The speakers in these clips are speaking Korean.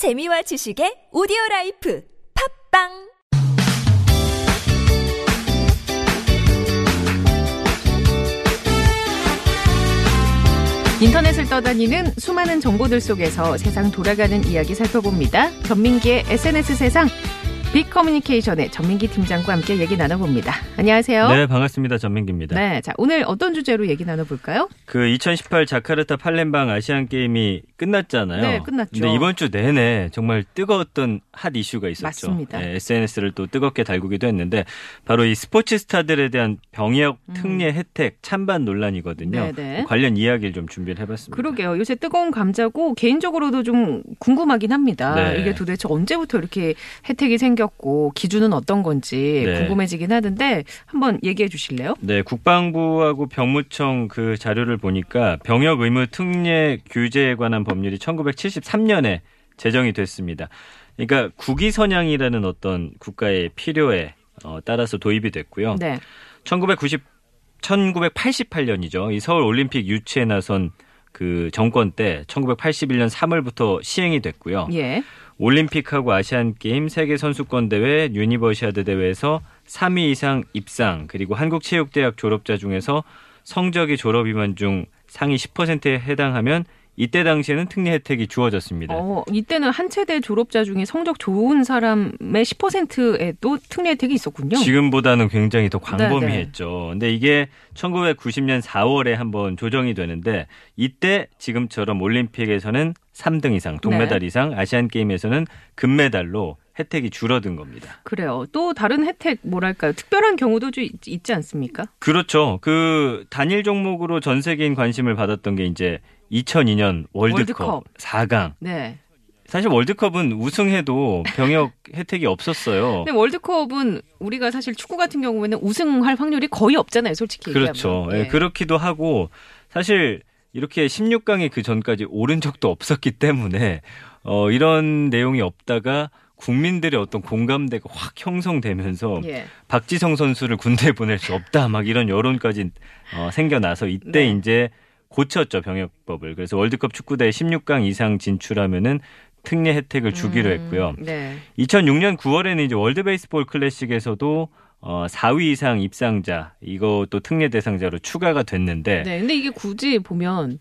재미와 지식의 오디오 라이프 팟빵 인터넷을 떠다니는 수많은 정보들 속에서 세상 돌아가는 이야기 살펴봅니다. 전민기의 SNS 세상 빅커뮤니케이션의 전민기 팀장과 함께 얘기 나눠봅니다. 안녕하세요. 네, 반갑습니다. 전민기입니다. 네, 자 오늘 어떤 주제로 얘기 나눠볼까요? 그 2018 자카르타 팔렘방 아시안 게임이 끝났잖아요. 네, 끝났죠. 근데 이번 주 내내 정말 뜨거웠던 핫 이슈가 있었죠. 맞습니다. 네, SNS를 또 뜨겁게 달구기도 했는데 바로 이 스포츠 스타들에 대한 병역 특례 혜택 찬반 논란이거든요. 음. 네네. 관련 이야기를 좀 준비를 해봤습니다. 그러게요. 요새 뜨거운 감자고 개인적으로도 좀 궁금하긴 합니다. 네. 이게 도대체 언제부터 이렇게 혜택이 생 겼고 기준은 어떤 건지 네. 궁금해지긴 하는데 한번 얘기해 주실래요? 네, 국방부하고 병무청 그 자료를 보니까 병역 의무 특례 규제에 관한 법률이 1973년에 제정이 됐습니다. 그러니까 국위 선양이라는 어떤 국가의 필요에 어, 따라서 도입이 됐고요. 네. 1990 1988년이죠. 이 서울 올림픽 유치에 나선 그 정권 때 1981년 3월부터 시행이 됐고요. 예. 올림픽하고 아시안 게임, 세계 선수권 대회, 유니버시아드 대회에서 3위 이상 입상 그리고 한국체육대학 졸업자 중에서 성적이 졸업 미만 중 상위 10%에 해당하면 이때 당시에는 특례 혜택이 주어졌습니다. 어, 이때는 한 체대 졸업자 중에 성적 좋은 사람의 10%에도 특례 혜택이 있었군요. 지금보다는 굉장히 더 네네. 광범위했죠. 근데 이게 1990년 4월에 한번 조정이 되는데 이때 지금처럼 올림픽에서는 3등 이상, 동메달 네. 이상, 아시안 게임에서는 금메달로 혜택이 줄어든 겁니다. 그래요. 또 다른 혜택 뭐랄까요? 특별한 경우도 좀 있지 않습니까? 그렇죠. 그 단일 종목으로 전 세계인 관심을 받았던 게 이제 2002년 월드컵, 월드컵. 4강. 네. 사실 월드컵은 우승해도 병역 혜택이 없었어요. 근데 월드컵은 우리가 사실 축구 같은 경우에는 우승할 확률이 거의 없잖아요, 솔직히 그렇죠. 예, 예. 그렇기도 하고 사실 이렇게 16강이 그 전까지 오른 적도 없었기 때문에 어, 이런 내용이 없다가 국민들의 어떤 공감대가 확 형성되면서 예. 박지성 선수를 군대에 보낼 수 없다 막 이런 여론까지 어, 생겨나서 이때 네. 이제 고쳤죠 병역법을. 그래서 월드컵 축구대회 16강 이상 진출하면은 특례 혜택을 주기로 음, 했고요. 네. 2006년 9월에는 이제 월드 베이스볼 클래식에서도 어, 4위 이상 입상자 이것도 특례 대상자로 추가가 됐는데 네. 근데 이게 굳이 보면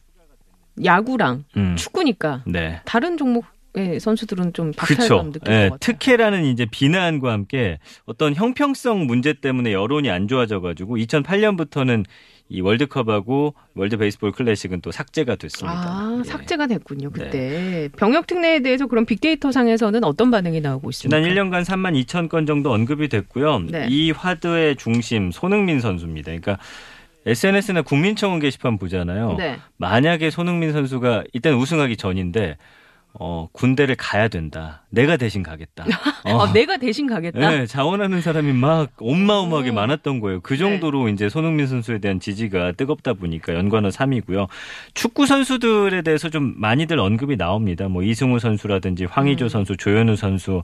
야구랑 음, 축구니까 네. 다른 종목의 선수들은 좀. 박탈감 예, 것 같아요. 특혜라는 이제 비난과 함께 어떤 형평성 문제 때문에 여론이 안 좋아져가지고 2008년부터는 이 월드컵하고 월드 베이스볼 클래식은 또 삭제가 됐습니다. 아, 예. 삭제가 됐군요, 그때. 병역 특례에 대해서 그런 빅데이터 상에서는 어떤 반응이 나오고 있습니까? 지난 1년간 3만 2천 건 정도 언급이 됐고요. 네. 이 화두의 중심 손흥민 선수입니다. 그러니까 SNS나 국민청원 게시판 보잖아요. 네. 만약에 손흥민 선수가 일단 우승하기 전인데 어, 군대를 가야 된다. 내가 대신 가겠다. 어. 아, 내가 대신 가겠다. 네, 자원하는 사람이 막 어마어마하게 오. 많았던 거예요. 그 네. 정도로 이제 손흥민 선수에 대한 지지가 뜨겁다 보니까 연관어 3위고요. 축구 선수들에 대해서 좀 많이들 언급이 나옵니다. 뭐 이승우 선수라든지 황의조 음. 선수, 조현우 선수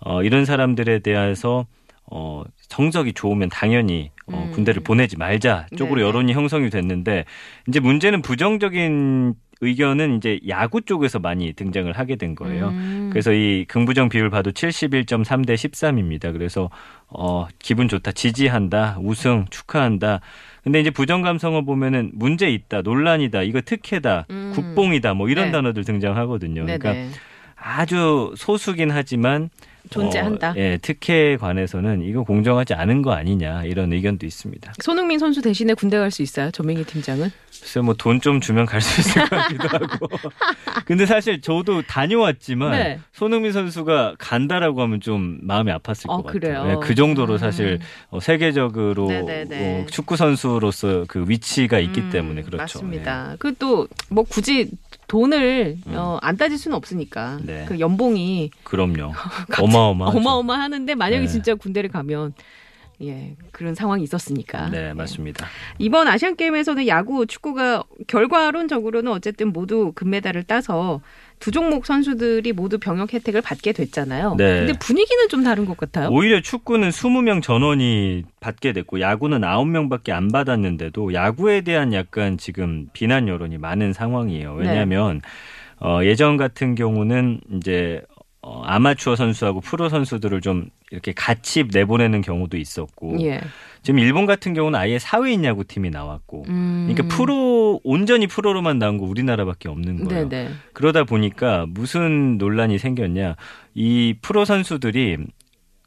어, 이런 사람들에 대해서 어, 성적이 좋으면 당연히 어, 음. 군대를 보내지 말자 쪽으로 네. 여론이 형성이 됐는데 이제 문제는 부정적인 의견은 이제 야구 쪽에서 많이 등장을 하게 된 거예요. 음. 그래서 이 긍부정 비율 봐도 71.3 대 13입니다. 그래서 어 기분 좋다, 지지한다, 우승 축하한다. 근데 이제 부정 감성어 보면은 문제 있다, 논란이다, 이거 특혜다, 음. 국뽕이다, 뭐 이런 네. 단어들 등장하거든요. 네네. 그러니까 아주 소수긴 하지만 존재한다. 어, 예, 특혜에 관해서는 이거 공정하지 않은 거 아니냐 이런 의견도 있습니다. 손흥민 선수 대신에 군대 갈 수 있어요, 조명희 팀장은? 글쎄 뭐돈 좀 주면 갈 수 있을 것 같기도 하고. 근데 사실 저도 다녀왔지만 네. 손흥민 선수가 간다라고 하면 좀 마음이 아팠을 어, 것? 같아요. 네, 그 정도로 음. 사실 어, 세계적으로 네네네. 어, 축구 선수로서 그 위치가 있기 음, 때문에 그렇죠. 맞습니다. 그또 뭐 굳이 돈을 음. 어, 안 따질 수는 없으니까 네. 그 연봉이 네. 그럼요. 어마어마하죠. 어마어마하는데 만약에 네. 진짜 군대를 가면 예 그런 상황이 있었으니까 네, 맞습니다. 이번 아시안 게임에서는 야구, 축구가 결과론적으로는 어쨌든 모두 금메달을 따서 두 종목 선수들이 모두 병역 혜택을 받게 됐잖아요. 네. 근데 분위기는 좀 다른 것 같아요. 오히려 축구는 20명 전원이 받게 됐고 야구는 9명밖에 안 받았는데도 야구에 대한 약간 지금 비난 여론이 많은 상황이에요. 왜냐하면 어, 예전 같은 경우는 이제 어, 아마추어 선수하고 프로 선수들을 좀 이렇게 같이 내보내는 경우도 있었고 예. 지금 일본 같은 경우는 아예 사회인 야구 팀이 나왔고 음. 그러니까 프로 온전히 프로로만 나온 거 우리나라밖에 없는 거예요. 네네. 그러다 보니까 무슨 논란이 생겼냐 이 프로 선수들이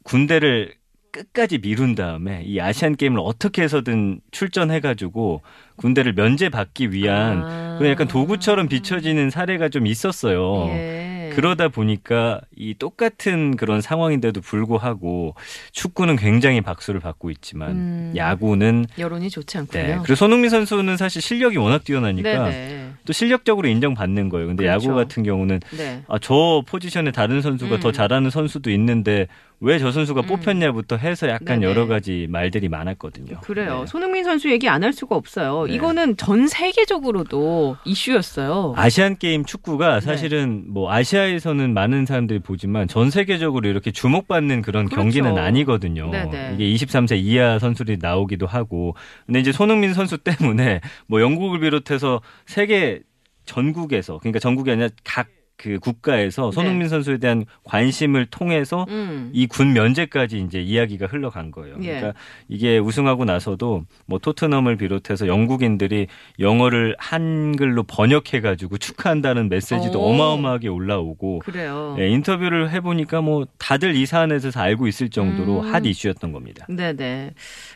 군대를 끝까지 미룬 다음에 이 아시안 게임을 어떻게 해서든 출전해가지고 군대를 면제받기 위한 아. 그 약간 도구처럼 비춰지는 사례가 좀 있었어요. 예. 그러다 보니까 이 똑같은 그런 상황인데도 불구하고 축구는 굉장히 박수를 받고 있지만 음. 야구는 여론이 좋지 않군요. 네. 그리고 손흥민 선수는 사실 실력이 워낙 뛰어나니까 네네. 또 실력적으로 인정받는 거예요. 근데 그렇죠. 야구 같은 경우는 네. 아, 저 포지션에 다른 선수가 음. 더 잘하는 선수도 있는데 왜 저 선수가 음. 뽑혔냐부터 해서 약간 네네. 여러 가지 말들이 많았거든요. 그래요. 네. 손흥민 선수 얘기 안 할 수가 없어요. 네. 이거는 전 세계적으로도 이슈였어요. 아시안 게임 축구가 네. 사실은 뭐 아시아에서는 많은 사람들이 보지만 전 세계적으로 이렇게 주목받는 그런 그렇죠. 경기는 아니거든요. 네네. 이게 23세 이하 선수들이 나오기도 하고. 근데 이제 손흥민 선수 때문에 뭐 영국을 비롯해서 세계 전국에서 그러니까 전국이 아니라 각 그 국가에서 손흥민 선수에 대한 관심을 통해서 네. 음. 이군 면제까지 이제 이야기가 흘러간 거예요. 예. 그러니까 이게 우승하고 나서도 뭐 토트넘을 비롯해서 영국인들이 영어를 한글로 번역해 가지고 축하한다는 메시지도 오. 어마어마하게 올라오고 그래요. 예, 인터뷰를 해 보니까 뭐 다들 이 사안에서 다 알고 있을 정도로 음. 핫 이슈였던 겁니다. 네 네.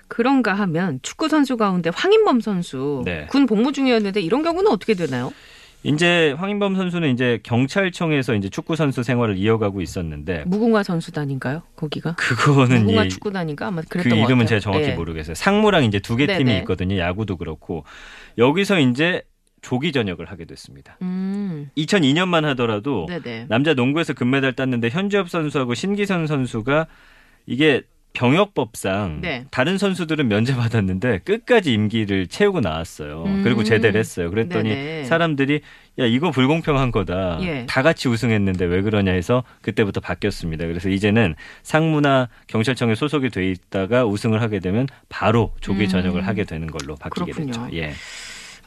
그런가 하면 축구 선수 가운데 황인범 선수 네. 군 복무 중이었는데 이런 경우는 어떻게 되나요? 이제 황인범 선수는 이제 경찰청에서 이제 축구 선수 생활을 이어가고 있었는데 무궁화 선수단인가요? 거기가? 그거는 무궁화 이- 축구단인가 아마 그 그랬던 것 같아요. 이름은 제가 정확히 예. 모르겠어요. 상무랑 이제 두 개 팀이 네네. 있거든요. 야구도 그렇고 여기서 이제 조기 전역을 하게 됐습니다. 음. 2002년만 하더라도 네네. 남자 농구에서 금메달 땄는데 현주엽 선수하고 신기선 선수가 이게 병역법상 네. 다른 선수들은 면제받았는데 끝까지 임기를 채우고 나왔어요. 음. 그리고 제대를 했어요. 그랬더니 네네. 사람들이 야 이거 불공평한 거다. 예. 다 같이 우승했는데 왜 그러냐 해서 그때부터 바뀌었습니다. 그래서 이제는 상무나 경찰청에 소속이 돼 있다가 우승을 하게 되면 바로 조기 음. 전역을 하게 되는 걸로 바뀌게 그렇군요. 됐죠. 예.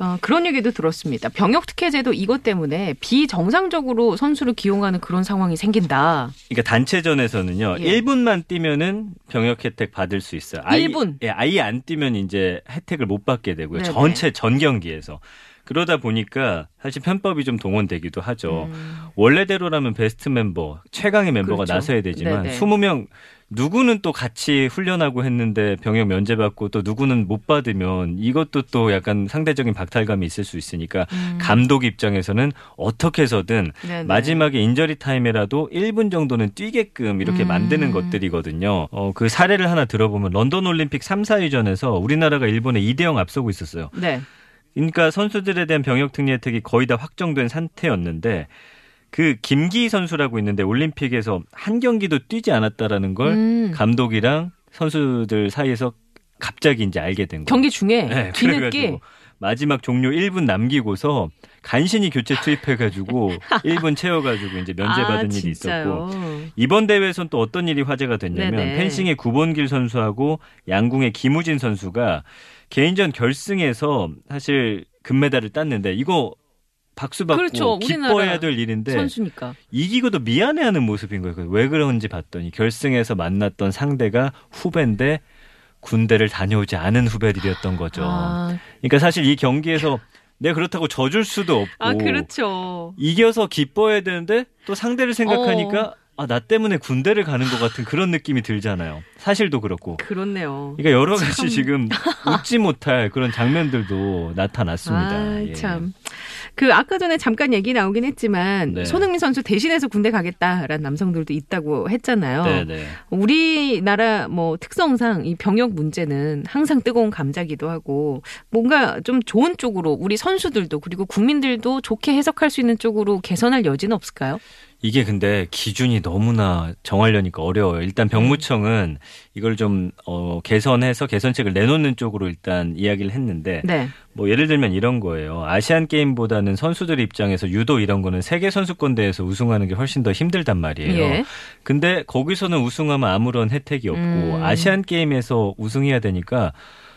어, 그런 얘기도 들었습니다. 병역 특혜제도 이것 때문에 비정상적으로 선수를 기용하는 그런 상황이 생긴다. 그러니까 단체전에서는요. 예. 1분만 뛰면은 병역 혜택 받을 수 있어요. 아예, 1분? 예, 아예 안 뛰면 이제 혜택을 못 받게 되고요. 네네. 전체 전 경기에서. 그러다 보니까 사실 편법이 좀 동원되기도 하죠. 음, 원래대로라면 베스트 멤버, 최강의 멤버가 그렇죠. 나서야 되지만 네네. 20명 누구는 또 같이 훈련하고 했는데 병역 면제받고 또 누구는 못 받으면 이것도 또 약간 상대적인 박탈감이 있을 수 있으니까 음. 감독 입장에서는 어떻게 해서든 네네. 마지막에 인저리 타임이라도 1분 정도는 뛰게끔 이렇게 음. 만드는 것들이거든요. 어, 그 사례를 하나 들어보면 런던 올림픽 3, 4위전에서 우리나라가 일본에 2대 0 앞서고 있었어요. 네. 그러니까 선수들에 대한 병역 특례 혜택이 거의 다 확정된 상태였는데 그 김기 선수라고 있는데 올림픽에서 한 경기도 뛰지 않았다라는 걸 음. 감독이랑 선수들 사이에서 갑자기 이제 알게 된 거예요. 경기 중에 네, 뒤늦게 그래가지고 마지막 종료 1분 남기고서 간신히 교체 투입해가지고 1분 채워가지고 이제 면제받은 아, 일이? 있었고 이번 대회에선 또 어떤 일이 화제가 됐냐면 네네. 펜싱의 구본길 선수하고 양궁의 김우진 선수가 개인전 결승에서 사실 금메달을 땄는데 이거 박수 받고 그렇죠. 기뻐해야 될 일인데 선수니까. 이기고도 미안해하는 모습인 거예요. 왜 그런지 봤더니 결승에서 만났던 상대가 후배인데 군대를 다녀오지 않은 후배들이었던 거죠. 아, 그러니까 사실 이 경기에서 내가 그렇다고 져줄 수도 없고 아, 그렇죠. 이겨서 기뻐해야 되는데 또 상대를 생각하니까 어. 아, 나 때문에 군대를 가는 것 같은 그런 느낌이 들잖아요. 사실도 그렇고. 그렇네요. 그러니까 여러 가지 참. 지금 웃지 못할 그런 장면들도 나타났습니다. 아, 예. 참. 그 아까 전에 잠깐 얘기 나오긴 했지만 네. 손흥민 선수 대신해서 군대 가겠다라는 남성들도 있다고 했잖아요. 네 네. 우리나라 뭐 특성상 이 병역 문제는 항상 뜨거운 감자기도 하고 뭔가 좀 좋은 쪽으로 우리 선수들도 그리고 국민들도 좋게 해석할 수 있는 쪽으로 개선할 여지는 없을까요? 이게 근데 기준이 너무나 정하려니까 어려워요. 일단 병무청은 이걸 좀 어, 개선해서 개선책을 내놓는 쪽으로 일단 이야기를 했는데 네. 뭐 예를 들면 이런 거예요. 아시안 게임보다는 선수들 입장에서 유도 이런 거는 세계 선수권 대회에서 우승하는 게 훨씬 더 힘들단 말이에요. 예. 근데 거기서는 우승하면 아무런 혜택이 없고 음. 아시안 게임에서 우승해야 되니까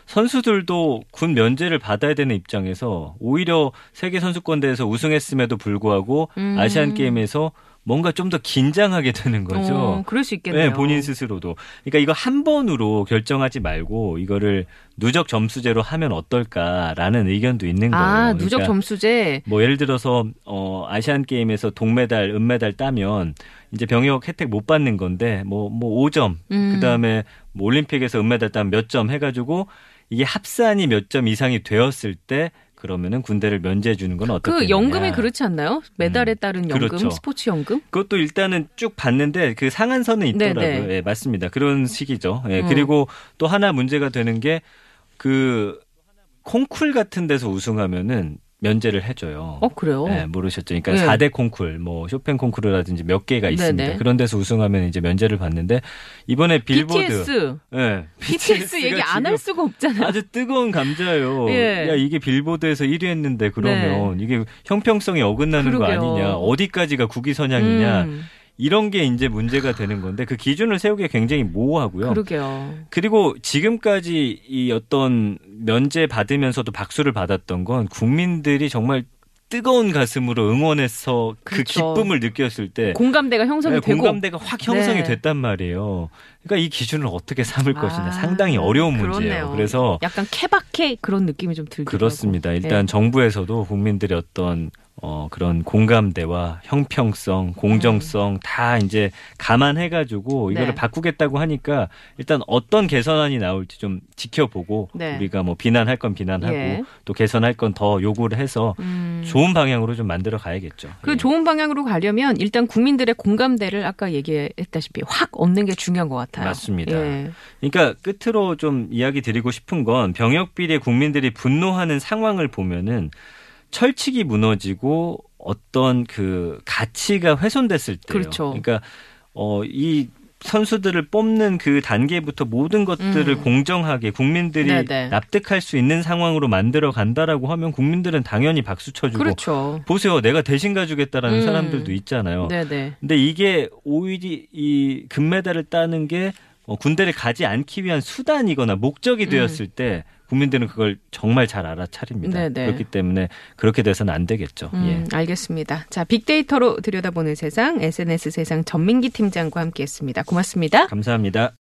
선수들도 군 면제를 받아야 되는 입장에서 오히려 세계 선수권대회에서 우승했음에도 불구하고 음. 아시안 게임에서 뭔가 좀 더 긴장하게 되는 거죠. 어, 그럴 수 있겠네요. 네, 본인 스스로도. 그러니까 이거 한 번으로 결정하지 말고 이거를 누적 점수제로 하면 어떨까라는 의견도 있는 거예요. 아, 누적 그러니까 점수제. 뭐 예를 들어서 어 아시안 게임에서 동메달, 은메달 따면 이제 병역 혜택 못 받는 건데 뭐뭐 5점. 음. 그다음에 뭐 올림픽에서 은메달 따면 몇 점 해 가지고 이게 합산이 몇 점 이상이 되었을 때 그러면은 군대를 면제해 주는 건 어떻겠냐. 그 연금이 그렇지 않나요? 메달에 음, 따른 연금, 그렇죠. 스포츠 연금? 그것도 일단은 쭉 봤는데 그 상한선은 있더라고요. 네네. 예, 맞습니다. 그런 식이죠. 예, 음. 그리고 또 하나 문제가 되는 게 그 콩쿨 같은 데서 우승하면은 면제를 해줘요. 어, 그래요? 네, 모르셨죠. 그러니까 네. 4대 콩쿨, 뭐 쇼팽 콩쿠르라든지 몇 개가 있습니다. 네네. 그런 데서 우승하면 이제 면제를 받는데 이번에 빌보드 BTS. 예, BTS 얘기 안 할 수가 없잖아요. 아주 뜨거운 감자요. 예. 야 이게 빌보드에서 1위 했는데 그러면 이게 형평성이 어긋나는 거 그러게요. 아니냐? 어디까지가 국위 선양이냐? 음, 이런 게 이제 문제가 되는 건데 그 기준을 세우기가 굉장히 모호하고요. 그러게요. 그리고 지금까지 이 어떤 면제 받으면서도 박수를 받았던 건 국민들이 정말 뜨거운 가슴으로 응원해서 그 그렇죠. 기쁨을 느꼈을 때 공감대가 형성이 네, 되고 공감대가 확 형성이 네. 됐단 말이에요. 그러니까 이 기준을 어떻게 삼을 아, 것이냐 상당히 어려운 그렇네요. 문제예요. 그래서 약간 케바케 그런 느낌이 좀 들더라고요. 그렇습니다. 일단 네. 정부에서도 국민들의 어떤 어 그런 공감대와 형평성, 공정성 다 이제 감안해가지고 이거를 네. 바꾸겠다고 하니까 일단 어떤 개선안이 나올지 좀 지켜보고 네. 우리가 뭐 비난할 건 비난하고 예. 또 개선할 건 더 요구를 해서 음. 좋은 방향으로 좀 만들어 가야겠죠. 그 예. 좋은 방향으로 가려면 일단 국민들의 공감대를 아까 얘기했다시피 확 얻는 게 중요한 것 같아요. 맞습니다. 예. 그러니까 끝으로 좀 이야기 드리고 싶은 건 병역 비리에 국민들이 분노하는 상황을 보면은 철칙이 무너지고 어떤 그 가치가 훼손됐을 때요. 그렇죠. 그러니까 어이 선수들을 뽑는 그 단계부터 모든 것들을 음. 공정하게 국민들이 네네. 납득할 수 있는 상황으로 만들어 간다라고 하면 국민들은 당연히 박수 쳐주고 그렇죠. 보세요 내가 대신 가주겠다라는 음. 사람들도 있잖아요. 네네. 근데 이게 오히려 이 금메달을 따는 게 어, 군대를 가지 않기 위한 수단이거나 목적이 되었을 때 국민들은 그걸 정말 잘 알아차립니다. 음. 네네. 그렇기 때문에 그렇게 돼서는 안 되겠죠. 음, 예. 알겠습니다. 자, 빅데이터로 들여다보는 세상, SNS 세상 전민기 팀장과 함께했습니다. 고맙습니다. 감사합니다.